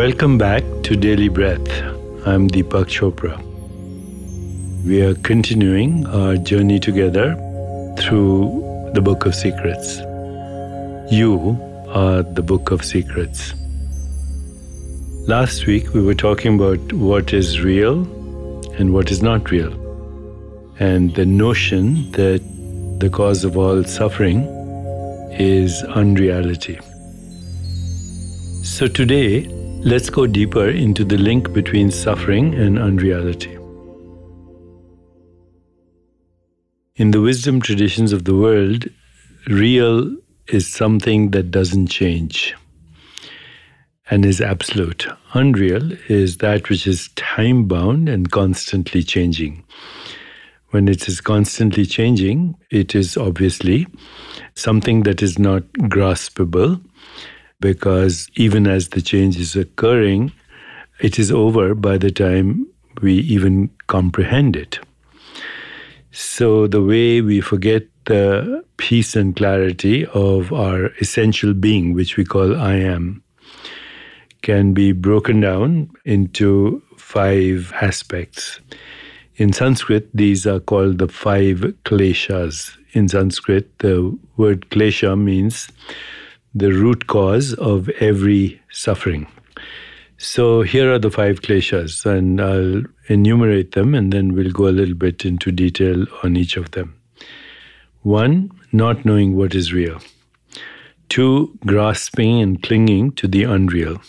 Welcome back to Daily Breath. I'm Deepak Chopra. We are continuing our journey together through the Book of Secrets. You are the Book of Secrets. Last week we were talking about what is real and what is not real, and the notion that the cause of all suffering is unreality. So today, let's go deeper into the link between suffering and unreality. In the wisdom traditions of the world, real is something that doesn't change and is absolute. Unreal is that which is time bound and constantly changing. When it is constantly changing, it is obviously something that is not graspable because even as the change is occurring, it is over by the time we even comprehend it. So, the way we forget the peace and clarity of our essential being, which we call I am, can be broken down into five aspects. In Sanskrit, these are called the five kleshas. In Sanskrit, the word klesha means the root cause of every suffering. So here are the five kleshas, and I'll enumerate them and then we'll go a little bit into detail on each of them. One, not knowing what is real. Two, grasping and clinging to the unreal.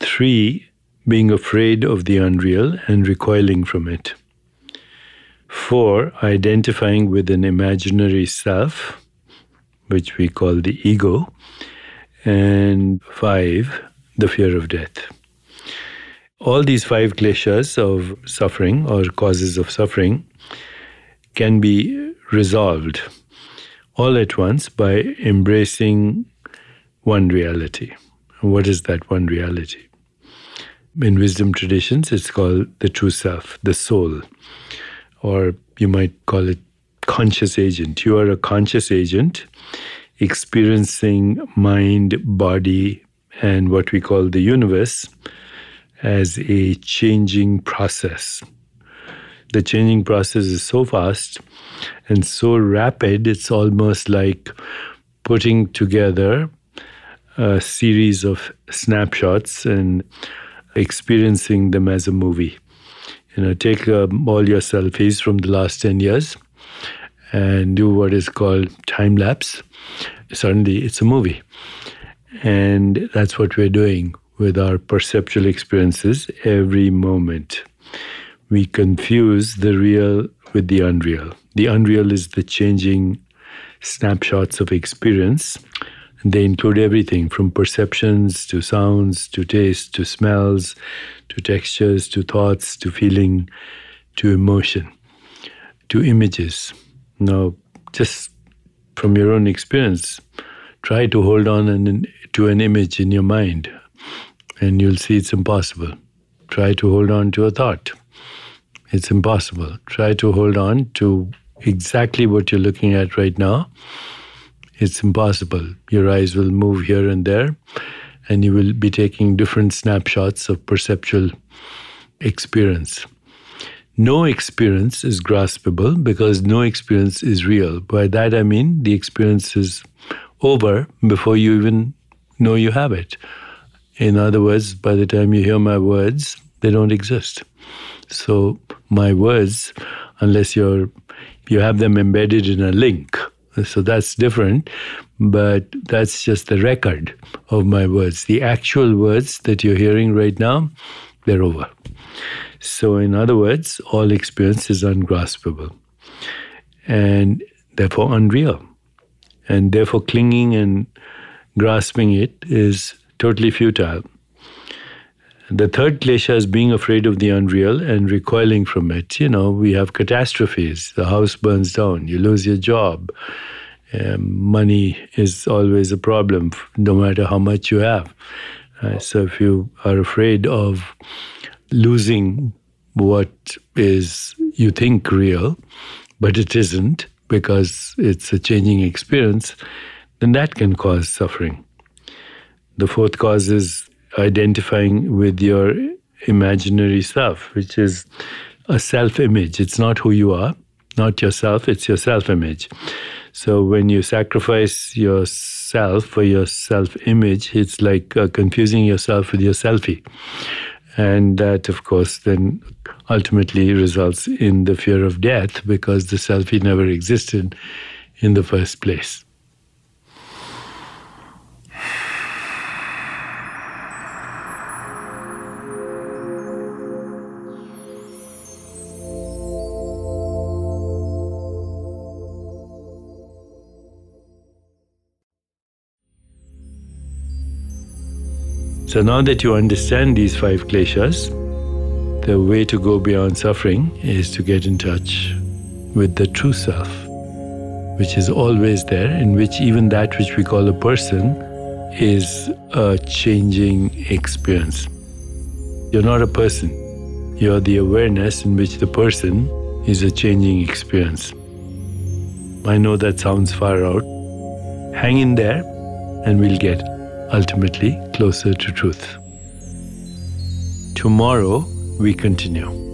Three, being afraid of the unreal and recoiling from it. Four, identifying with an imaginary self which we call the ego. And five, the fear of death. All these five kleshas of suffering or causes of suffering can be resolved all at once by embracing one reality. What is that one reality? In wisdom traditions, it's called the true self, the soul, or you might call it conscious agent. You are a conscious agent experiencing mind, body, and what we call the universe as a changing process. The changing process is so fast and so rapid, it's almost like putting together a series of snapshots and experiencing them as a movie. You know, take um, all your selfies from the last 10 years and do what is called time lapse, suddenly it's a movie. And that's what we're doing with our perceptual experiences every moment. We confuse the real with the unreal. The unreal is the changing snapshots of experience. They include everything from perceptions to sounds to taste to smells to textures to thoughts to feeling to emotion to images. Now, just from your own experience, try to hold on an, to an image in your mind, and you'll see it's impossible. Try to hold on to a thought. It's impossible. Try to hold on to exactly what you're looking at right now. It's impossible. Your eyes will move here and there, and you will be taking different snapshots of perceptual experience. No experience is graspable because no experience is real. By that I mean the experience is over before you even know you have it. In other words, by the time you hear my words, they don't exist. So my words, unless you're you have them embedded in a link, so that's different, but that's just the record of my words. The actual words that you're hearing right now, they're over. So, in other words, all experience is ungraspable and therefore unreal. And therefore, clinging and grasping it is totally futile. The third klesha is being afraid of the unreal and recoiling from it. You know, we have catastrophes. The house burns down, you lose your job. Um, money is always a problem, no matter how much you have. Uh, so, if you are afraid of losing what is you think real, but it isn't because it's a changing experience, then that can cause suffering. The fourth cause is identifying with your imaginary self, which is a self image. It's not who you are, not yourself, it's your self image. So when you sacrifice yourself for your self image, it's like uh, confusing yourself with your selfie. And that, of course, then ultimately results in the fear of death because the selfie never existed in the first place. So now that you understand these five kleshas, the way to go beyond suffering is to get in touch with the true self, which is always there, in which even that which we call a person is a changing experience. You're not a person, you're the awareness in which the person is a changing experience. I know that sounds far out. Hang in there, and we'll get ultimately closer to truth. Tomorrow we continue.